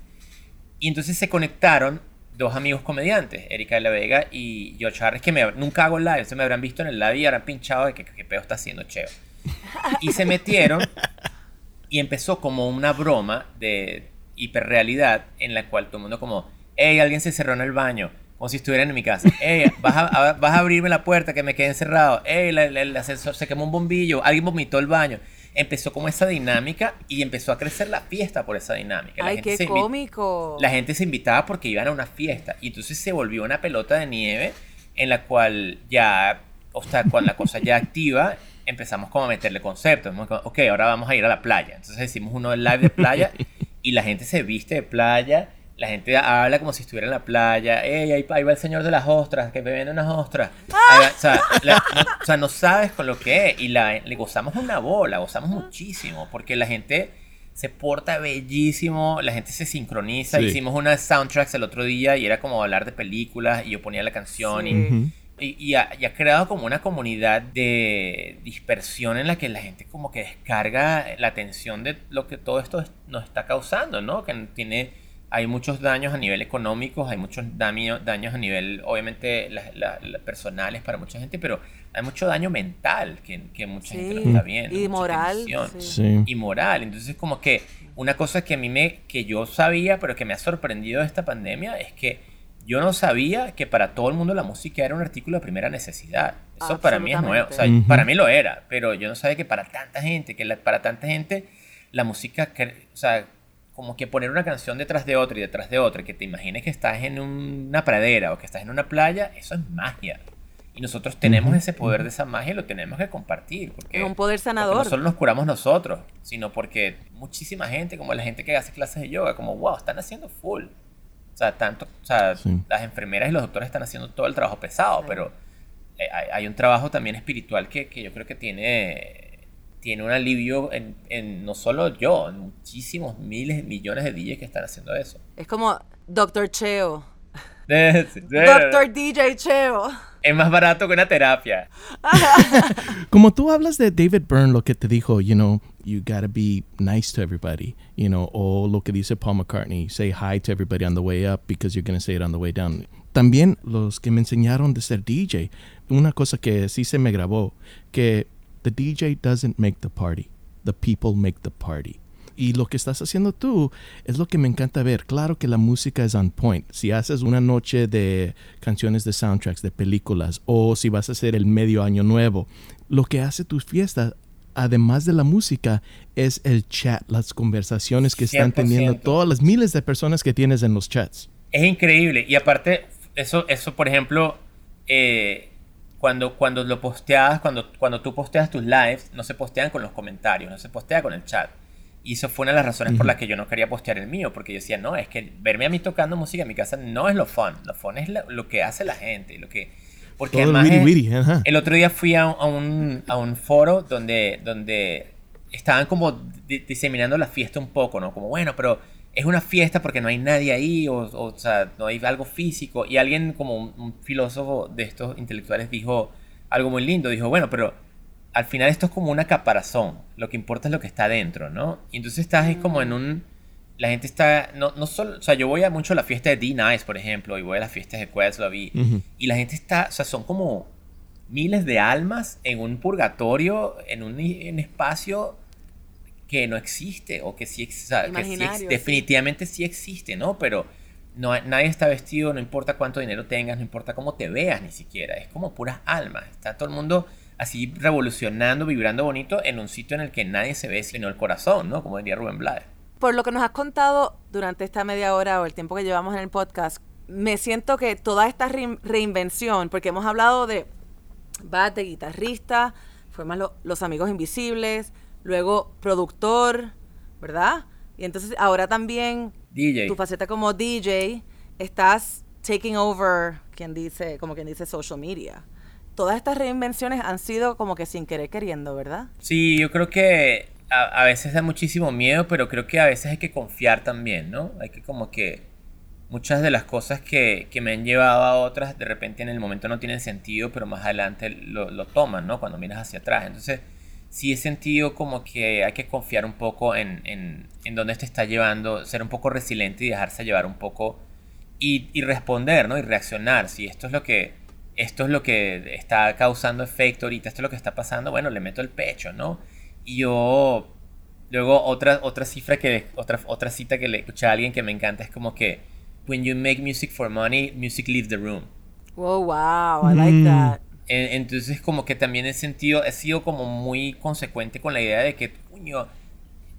Y entonces se conectaron dos amigos comediantes, Erika de la Vega y George Harris, que me, nunca hago live, se me habrán visto en el live y habrán pinchado de que qué pedo está haciendo Cheo. Y se metieron y empezó como una broma de hiperrealidad en la cual todo el mundo como, hey, alguien se cerró en el baño, como si estuviera en mi casa. Hey, vas a, abrirme la puerta que me quedé encerrado. Hey, el ascensor se quemó un bombillo, alguien vomitó el baño empezó como esa dinámica y empezó a crecer la fiesta por esa dinámica. ¡Ay, qué cómico! La gente se invitaba porque iban a una fiesta y entonces se volvió una pelota de nieve en la cual ya, o sea, cuando la cosa ya activa, empezamos como a meterle conceptos. Ok, ahora vamos a ir a la playa. Entonces hicimos uno live de playa y la gente se viste de playa, la gente habla como si estuviera en la playa. ¡Ey, ahí, va el señor de las ostras, que me vende unas ostras! o, sea, no, o, sea, no, sabes con lo que es. Y la, le gozamos una bola, gozamos muchísimo, porque la gente se porta bellísimo, la gente se sincroniza. Hicimos una soundtracks el otro día y era como hablar de películas y yo ponía la canción y y, ha, creado como una comunidad de dispersión en la que la gente como que descarga la atención de lo que todo esto nos está causando, ¿no? Que tiene, hay muchos daños a nivel económico, hay muchos daños a nivel, obviamente, personales para mucha gente, pero hay mucho daño mental que, que mucha gente no está viendo. Y moral. Y moral. Entonces como que una cosa que a mí me, que yo sabía, pero que me ha sorprendido de esta pandemia es que yo no sabía que para todo el mundo la música era un artículo de primera necesidad. Eso para mí es nuevo. O sea, para mí lo era, pero yo no sabía que para tanta gente, que para tanta gente la música, o sea, como que poner una canción detrás de otra y detrás de otra, que te imagines que estás en una pradera o que estás en una playa, eso es magia. Y nosotros tenemos ese poder de esa magia y lo tenemos que compartir. Porque, es un poder sanador. no solo nos curamos nosotros, sino porque muchísima gente, como la gente que hace clases de yoga, como, wow, están haciendo full. O sea, tanto, o sea, las enfermeras y los doctores están haciendo todo el trabajo pesado, pero eh, hay, un trabajo también espiritual que, que, yo creo que tiene, tiene un alivio en, en, no solo yo, en muchísimos miles, millones de DJs que están haciendo eso. Es como Doctor Cheo. Doctor DJ Cheo. Es más barato que una terapia. Como tú hablas de David Byrne, lo que te dijo, you know, you gotta be nice to everybody, you know, o lo que dice Paul McCartney, say hi to everybody on the way up because you're gonna say it on the way down. También los que me enseñaron de ser DJ, una cosa que sí se me grabó, que the DJ doesn't make the party, the people make the party. Y lo que estás haciendo tú es lo que me encanta ver. Claro que la música es on point. Si haces una noche de canciones de soundtracks, de películas, o si vas a hacer el medio año nuevo, lo que hace tus fiestas, además de la música, es el chat, las conversaciones que están teniendo todas las miles de personas que tienes en los chats. Es increíble. Y aparte, eso, eso por ejemplo, eh, cuando, cuando lo posteas, cuando, cuando tú posteas tus lives, no se postean con los comentarios, no se postea con el chat. Y eso fue una de las razones por las que yo no quería postear el mío, porque yo decía, no, es que verme a mí tocando música en mi casa no es lo fun, lo fun es lo, que hace la gente, lo que... Porque además el otro día fui a, un, a un foro donde, donde estaban como diseminando la fiesta un poco, ¿no? Como, bueno, pero es una fiesta porque no hay nadie ahí, o, o, sea, no hay algo físico. Y alguien como un filósofo de estos intelectuales dijo algo muy lindo, dijo, bueno, pero al final esto es como una caparazón. Lo que importa es lo que está dentro, ¿no? Y entonces estás ahí como en un... La gente está... No, no solo... O sea, yo voy a mucho a la fiesta de D-Nice, por ejemplo, y voy a las fiestas de Questlove y, y la gente está... O sea, son como miles de almas en un purgatorio, en un espacio que no existe o que sí, que definitivamente sí existe, ¿no? Pero no, nadie está vestido, no importa cuánto dinero tengas, no importa cómo te veas ni siquiera, es como puras almas, está todo el mundo así revolucionando, vibrando bonito en un sitio en el que nadie se ve sino el corazón, ¿no? Como diría Rubén Blades. Por lo que nos has contado durante esta media hora o el tiempo que llevamos en el podcast, me siento que toda esta reinvención, porque hemos hablado de Bat, de guitarrista, fue más Los Amigos Invisibles, luego productor, ¿verdad? Y entonces ahora también DJ. tu faceta como DJ, estás taking over, quien dice, como quien dice social media todas estas reinvenciones han sido como que sin querer queriendo, ¿verdad? Sí, yo creo que a, veces da muchísimo miedo, pero creo que a veces hay que confiar también, ¿no? Hay que como que muchas de las cosas que, que me han llevado a otras, de repente en el momento no tienen sentido, pero más adelante lo, lo toman, ¿no? Cuando miras hacia atrás. Entonces, sí he sentido como que hay que confiar un poco en, en, en dónde te está llevando, ser un poco resiliente y dejarse llevar un poco y, y responder, ¿no? Y reaccionar. Si esto es lo que esto es lo que está causando efecto ahorita, esto es lo que está pasando, bueno, le meto el pecho, ¿no? Y yo, luego otra, otra cifra que, otra, otra cita que le escuché a alguien que me encanta es como que, when you make music for money, music leaves the room. Oh, wow, I like mm. that. Entonces como que también he sentido, he sido como muy consecuente con la idea de que, coño,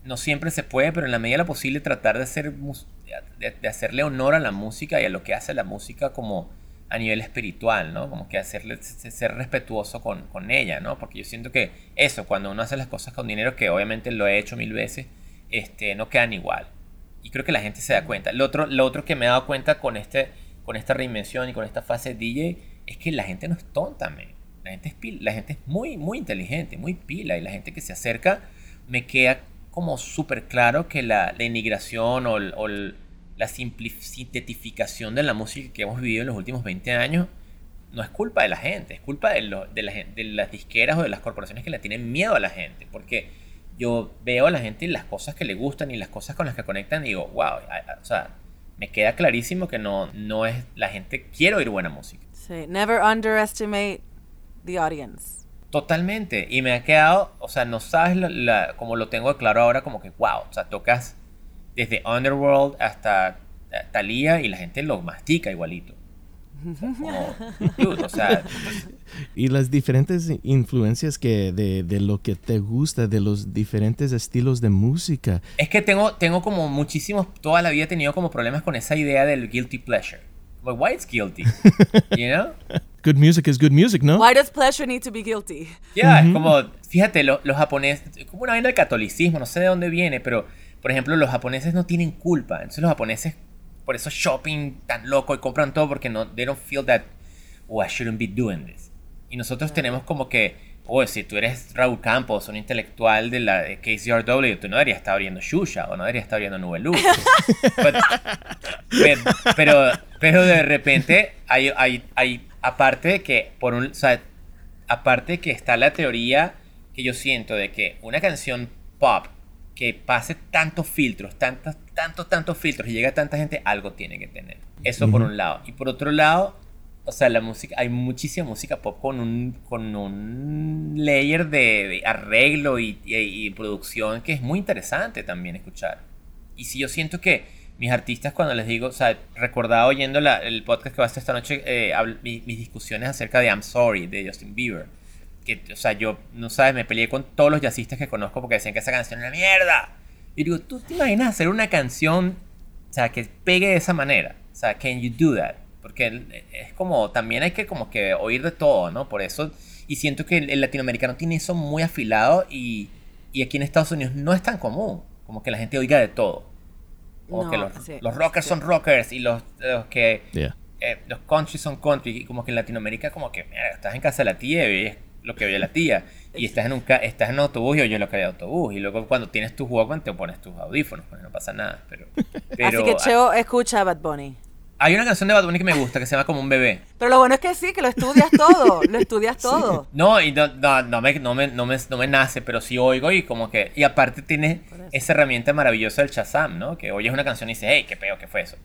no siempre se puede, pero en la medida de lo posible tratar de, hacer, de hacerle honor a la música y a lo que hace la música como a nivel espiritual, ¿no? Como que hacerle, ser respetuoso con, con, ella, ¿no? Porque yo siento que eso, cuando uno hace las cosas con dinero, que obviamente lo he hecho mil veces, este, no quedan igual. Y creo que la gente se da cuenta. Lo otro, lo otro que me he dado cuenta con, este, con esta reinvención y con esta fase de DJ es que la gente no es tonta, man. La gente es, la gente es muy, muy inteligente, muy pila. Y la gente que se acerca me queda como súper claro que la, la inmigración o, la sintetificación de la música que hemos vivido en los últimos 20 años no es culpa de la gente, es culpa de las disqueras o de las corporaciones que le tienen miedo a la gente. Porque yo veo a la gente y las cosas que le gustan y las cosas con las que conectan y digo, wow, o sea, me queda clarísimo que no, no es, la gente quiere oír buena música. Sí, never underestimate the audience. Totalmente, y me ha quedado, o sea, no sabes la, como lo tengo claro ahora, como que, wow, o sea, tocas desde Underworld hasta Thalía y la gente lo mastica igualito y las diferentes influencias que de, de, lo que te gusta, de los diferentes estilos de música. Es que tengo, tengo como muchísimos, toda la vida he tenido como problemas con esa idea del guilty pleasure. Like, why it's guilty? You know? Good music is good music, ¿no? Why does pleasure need to be guilty? Yeah, es como, fíjate, los japoneses, como una vaina del catolicismo, no sé de dónde viene, pero, por ejemplo, los japoneses no tienen culpa. Entonces los japoneses por eso shopping tan loco y compran todo porque no, they don't feel that, oh, I shouldn't be doing this. Y nosotros tenemos como que, oh, si tú eres Raúl Campos, un intelectual de la de KCRW, tú no deberías estar abriendo Shusha o no deberías estar abriendo Nube Luz. pero, pero de repente hay, hay, hay, aparte de que, por un, o sea, aparte de que está la teoría que yo siento de que una canción pop que pase tantos filtros, tantos, tantos, tantos filtros y llega a tanta gente, algo tiene que tener. Eso por un lado. Y por otro lado, o sea, la música, hay muchísima música pop con un, con un layer de, arreglo y, producción que es muy interesante también escuchar. Y si yo siento que mis artistas, cuando les digo, o sea, recordaba oyendo el podcast que va a estar esta noche, eh, mis, mis discusiones acerca de I'm Sorry de Justin Bieber que, o sea, yo, no sabes, me peleé con todos los jazzistas que conozco porque decían que esa canción era mierda. Y digo, ¿tú te imaginas hacer una canción, o sea, que pegue de esa manera? O sea, can you do that? Porque es como, también hay que como que oír de todo, ¿no? Por eso, y siento que el, latinoamericano tiene eso muy afilado y, y, aquí en Estados Unidos no es tan común, como que la gente oiga de todo. Como que los, los rockers son rockers y los, los que... Eh, los country son country, y como que en Latinoamérica como que, mira, estás en casa de la tía y lo que oye la tía. Y estás en un, estás en un autobús y oyes lo que hay de autobús. Y luego cuando tienes tu Walkman te pones tus audífonos, pues no pasa nada. Pero, Así que Cheo escucha a Bad Bunny. Hay una canción de Bad Bunny que me gusta que se llama Como un bebé. Pero lo bueno es que sí, que lo estudias todo. lo estudias todo. No, y no, no, me, no, me, no, me, nace, pero sí oigo y como que. Y aparte tiene esa herramienta maravillosa del Shazam, ¿no? Que oyes una canción y dices, hey, qué peo, ¿qué fue eso?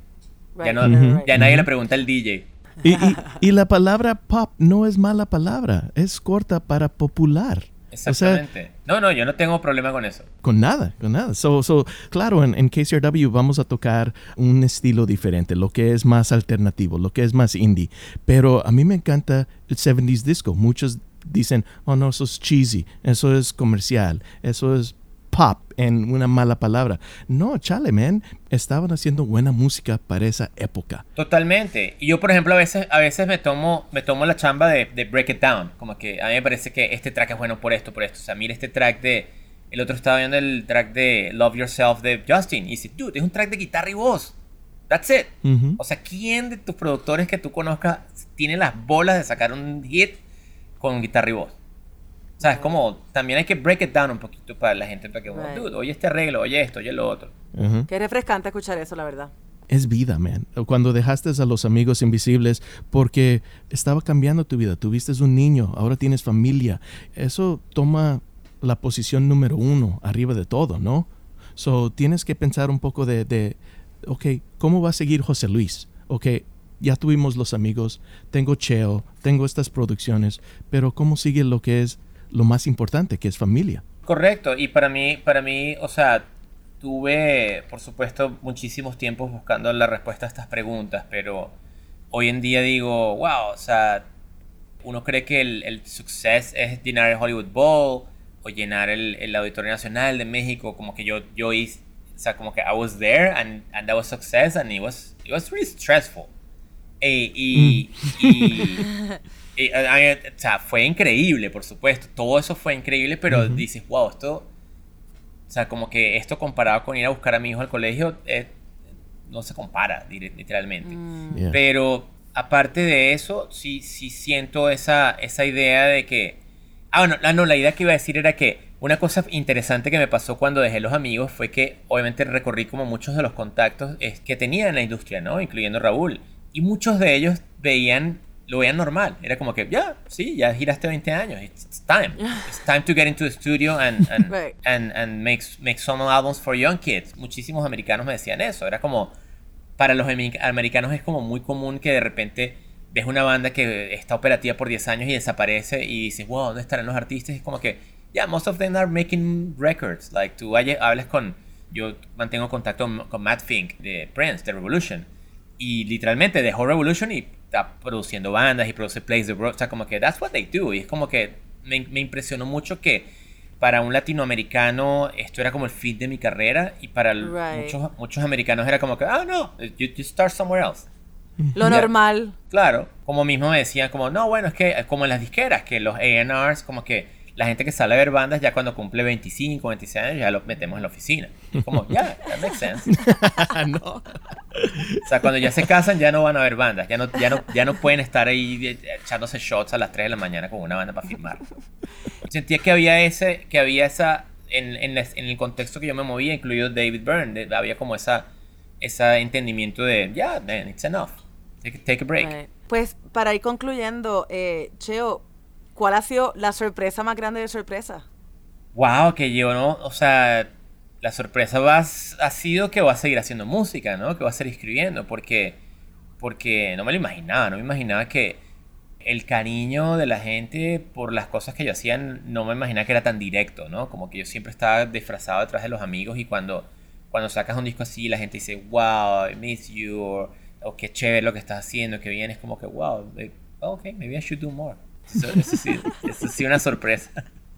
ya, no, ya nadie le pregunta al DJ. Y, la palabra pop no es mala palabra, es corta para popular. Exactamente. no, no, yo no tengo problema con eso. Con nada, con nada. So, so, claro, en, en, KCRW vamos a tocar un estilo diferente, lo que es más alternativo, lo que es más indie. Pero a mí me encanta el 70s disco. Muchos dicen, oh no, eso es cheesy, eso es comercial, eso es pop en una mala palabra. No, chale, man, estaban haciendo buena música para esa época. Totalmente. Y yo, por ejemplo, a veces, a veces me tomo, me tomo la chamba de, break it down. Como que a mí me parece que este track es bueno por esto, por esto. O sea, mira este track de... El otro estaba viendo el track de Love Yourself de Justin. Y dice, dude, es un track de guitarra y voz. That's it. O sea, ¿quién de tus productores que tú conozcas tiene las bolas de sacar un hit con guitarra y voz? O sea, es como, también hay que break it down un poquito para la gente, para que, dude, oye este arreglo, oye esto, oye lo otro. Qué refrescante escuchar eso, la verdad. Es vida, man. Cuando dejaste a los amigos invisibles porque estaba cambiando tu vida. Tuviste un niño, ahora tienes familia. Eso toma la posición número uno arriba de todo, ¿no? So, tienes que pensar un poco de, de ok, ¿cómo va a seguir José Luis? Ok, ya tuvimos los amigos, tengo Cheo, tengo estas producciones, pero ¿cómo sigue lo que es lo más importante, que es familia. Correcto, y para mí, para mí, o sea, tuve, por supuesto, muchísimos tiempos buscando la respuesta a estas preguntas, pero hoy en día digo, wow, o sea, uno cree que el, el suceso es llenar el Hollywood Bowl o llenar el, el, Auditorio Nacional de México, como que yo, yo hice, o sea, como que I was there and, and that was success and it was, it was really stressful. E, y, y, o sea, fue increíble, por supuesto. Todo eso fue increíble, pero dices, wow, esto. O sea, como que esto comparado con ir a buscar a mi hijo al colegio, eh, no se compara literalmente. Mm. Pero aparte de eso, sí, sí siento esa, esa idea de que... Ah, bueno, no, la idea que iba a decir era que una cosa interesante que me pasó cuando dejé los amigos fue que obviamente recorrí como muchos de los contactos que tenía en la industria, ¿no? Incluyendo Raúl. Y muchos de ellos veían, lo veían normal. Era como que, ya, sí, ya giraste 20 años. It's time. It's time to get into the studio and, and, and, and make, make some albums for young kids. Muchísimos americanos me decían eso. Era como, para los americanos es como muy común que de repente ves una banda que está operativa por 10 años y desaparece y dices, wow, ¿dónde estarán los artistas? es como que yeah, most of them are making records. Like, tú hables con, yo mantengo contacto con Matt Fink de Prince, de Revolution. Y literalmente dejó Revolution y está produciendo bandas y produce plays de O sea, como que that's what they do. Y es como que me, me impresionó mucho que para un latinoamericano esto era como el fin de mi carrera y para muchos, muchos americanos era como que, ah, no, you, you start somewhere else. Lo normal. Claro, como mismo me decían como, no, bueno, es que como en las disqueras, que los A&Rs como que la gente que sale a ver bandas ya cuando cumple 25, 26 años ya los metemos en la oficina. Como, ya, that makes sense. no. O sea, cuando ya se casan ya no van a ver bandas, ya no, ya no, ya no pueden estar ahí echándose shots a las 3 de la mañana con una banda para filmar. Sentía que había ese, que había esa, en, en, el contexto que yo me movía, incluido David Byrne, había como esa, ese entendimiento de, ya, yeah, man, it's enough. Take, a break. Pues para ir concluyendo, eh, Cheo, ¿Cuál ha sido la sorpresa más grande de sorpresa? Wow, que yo no, o sea, la sorpresa va, ha sido que va a seguir haciendo música, ¿no? Que va a seguir escribiendo, porque, porque no me lo imaginaba, no me imaginaba que el cariño de la gente por las cosas que yo hacía, no me imaginaba que era tan directo, ¿no? Como que yo siempre estaba disfrazado detrás de los amigos y cuando, cuando sacas un disco así, la gente dice, wow, I miss you, o, qué chévere lo que estás haciendo, que bien, es como que, wow, ok, maybe I should do more. Eso, sí, eso sí, una sorpresa.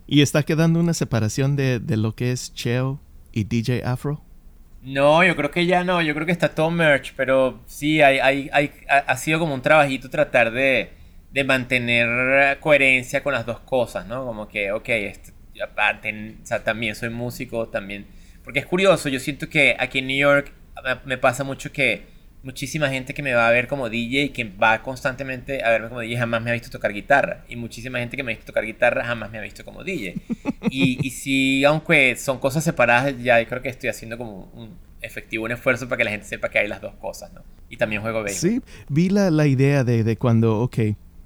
¿Y está quedando una separación de, de, lo que es Cheo y DJ Afro? No, yo creo que ya no, yo creo que está todo merch, pero sí, hay, hay, hay, ha sido como un trabajito tratar de, de mantener coherencia con las dos cosas, ¿no? Como que, ok, este, aparte, o sea, también soy músico, también... Porque es curioso, yo siento que aquí en New York me pasa mucho que muchísima gente que me va a ver como DJ y que va constantemente a verme como DJ jamás me ha visto tocar guitarra. Y muchísima gente que me ha visto tocar guitarra jamás me ha visto como DJ. Y, y si, aunque son cosas separadas, ya creo que estoy haciendo como un efectivo, un esfuerzo para que la gente sepa que hay las dos cosas, ¿no? Y también juego béisbol. Sí, vi la, la idea de, de, cuando, ok,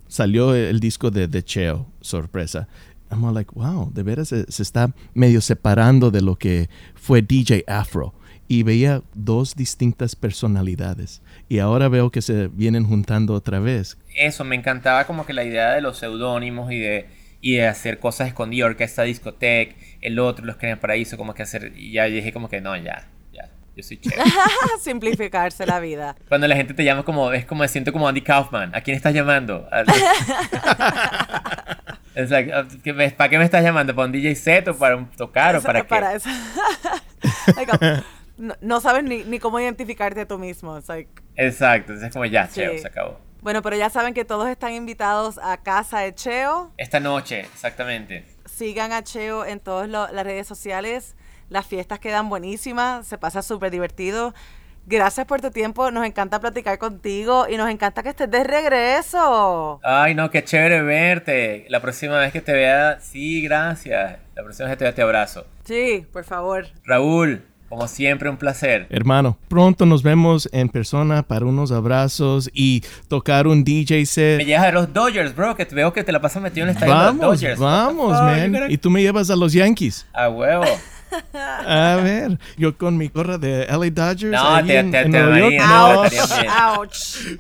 salió el disco de, de Cheo, sorpresa. I'm like, wow, de veras se, se está medio separando de lo que fue DJ Afro y veía dos distintas personalidades y ahora veo que se vienen juntando otra vez. Eso, me encantaba como que la idea de los seudónimos y de, y de hacer cosas escondidas, orquesta discoteca, el otro, los que en el paraíso, como que hacer, y ya dije como que no, ya, ya, yo soy chévere. Simplificarse la vida. Cuando la gente te llama como, es como, me siento como Andy Kaufman, ¿a quién estás llamando? ¿Para qué me estás llamando? ¿Para un DJ set o para un tocar o para qué? Para eso. No, sabes ni, cómo identificarte tú mismo. Exacto, es como ya, Cheo, se acabó. Bueno, pero ya saben que todos están invitados a casa de Cheo. Esta noche, exactamente. Sigan a Cheo en todas las redes sociales. Las fiestas quedan buenísimas, se pasa súper divertido. Gracias por tu tiempo, nos encanta platicar contigo y nos encanta que estés de regreso. Ay, no, qué chévere verte. La próxima vez que te vea, sí, gracias. La próxima vez que te vea, te abrazo. Sí, por favor. Raúl, como siempre, un placer. Hermano, pronto nos vemos en persona para unos abrazos y tocar un DJ set. Me llevas a los Dodgers, bro, que veo que te la pasas metido en el estadio de los Dodgers. Vamos, man. Y tú me llevas a los Yankees. A huevo. A ver, yo con mi gorra de LA Dodgers. No, te, te, no,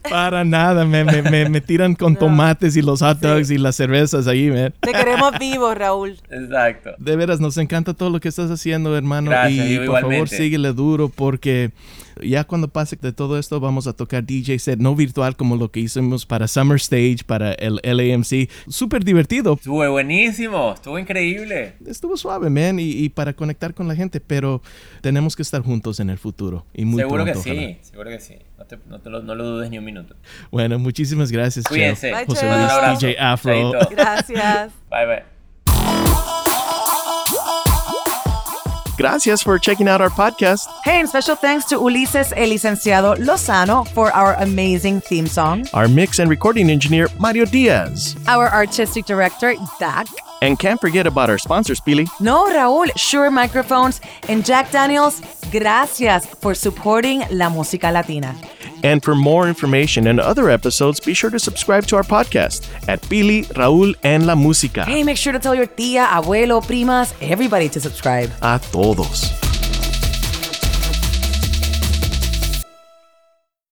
Para nada, me, me, me, tiran con tomates y los hot dogs y las cervezas ahí, man. Te queremos vivos, Raúl. Exacto. De veras, nos encanta todo lo que estás haciendo, hermano. y por favor, síguele duro porque ya cuando pase de todo esto vamos a tocar DJ set no virtual como lo que hicimos para Summer Stage, para el LAMC. Súper divertido. Estuvo buenísimo, estuvo increíble. Estuvo suave, man, y, para conectar con la gente, pero tenemos que estar juntos en el futuro. Y muy seguro que sí, seguro que sí. No, te, lo, dudes ni un minuto. Bueno, muchísimas gracias, Cuídense. José Luis, DJ Afro. Gracias. Bye, bye. Gracias for checking out our podcast. Hey, and special thanks to Ulises El Licenciado Lozano for our amazing theme song. Our mix and recording engineer, Mario Diaz. Our artistic director, Dak. And can't forget about our sponsors, Pili. No, Raúl, Shure Microphones, and Jack Daniels, gracias for supporting la música latina. And for more information and other episodes, be sure to subscribe to our podcast at Pili, Raúl, and La Música. Hey, make sure to tell your tía, abuelo, primas, everybody to subscribe. A todos.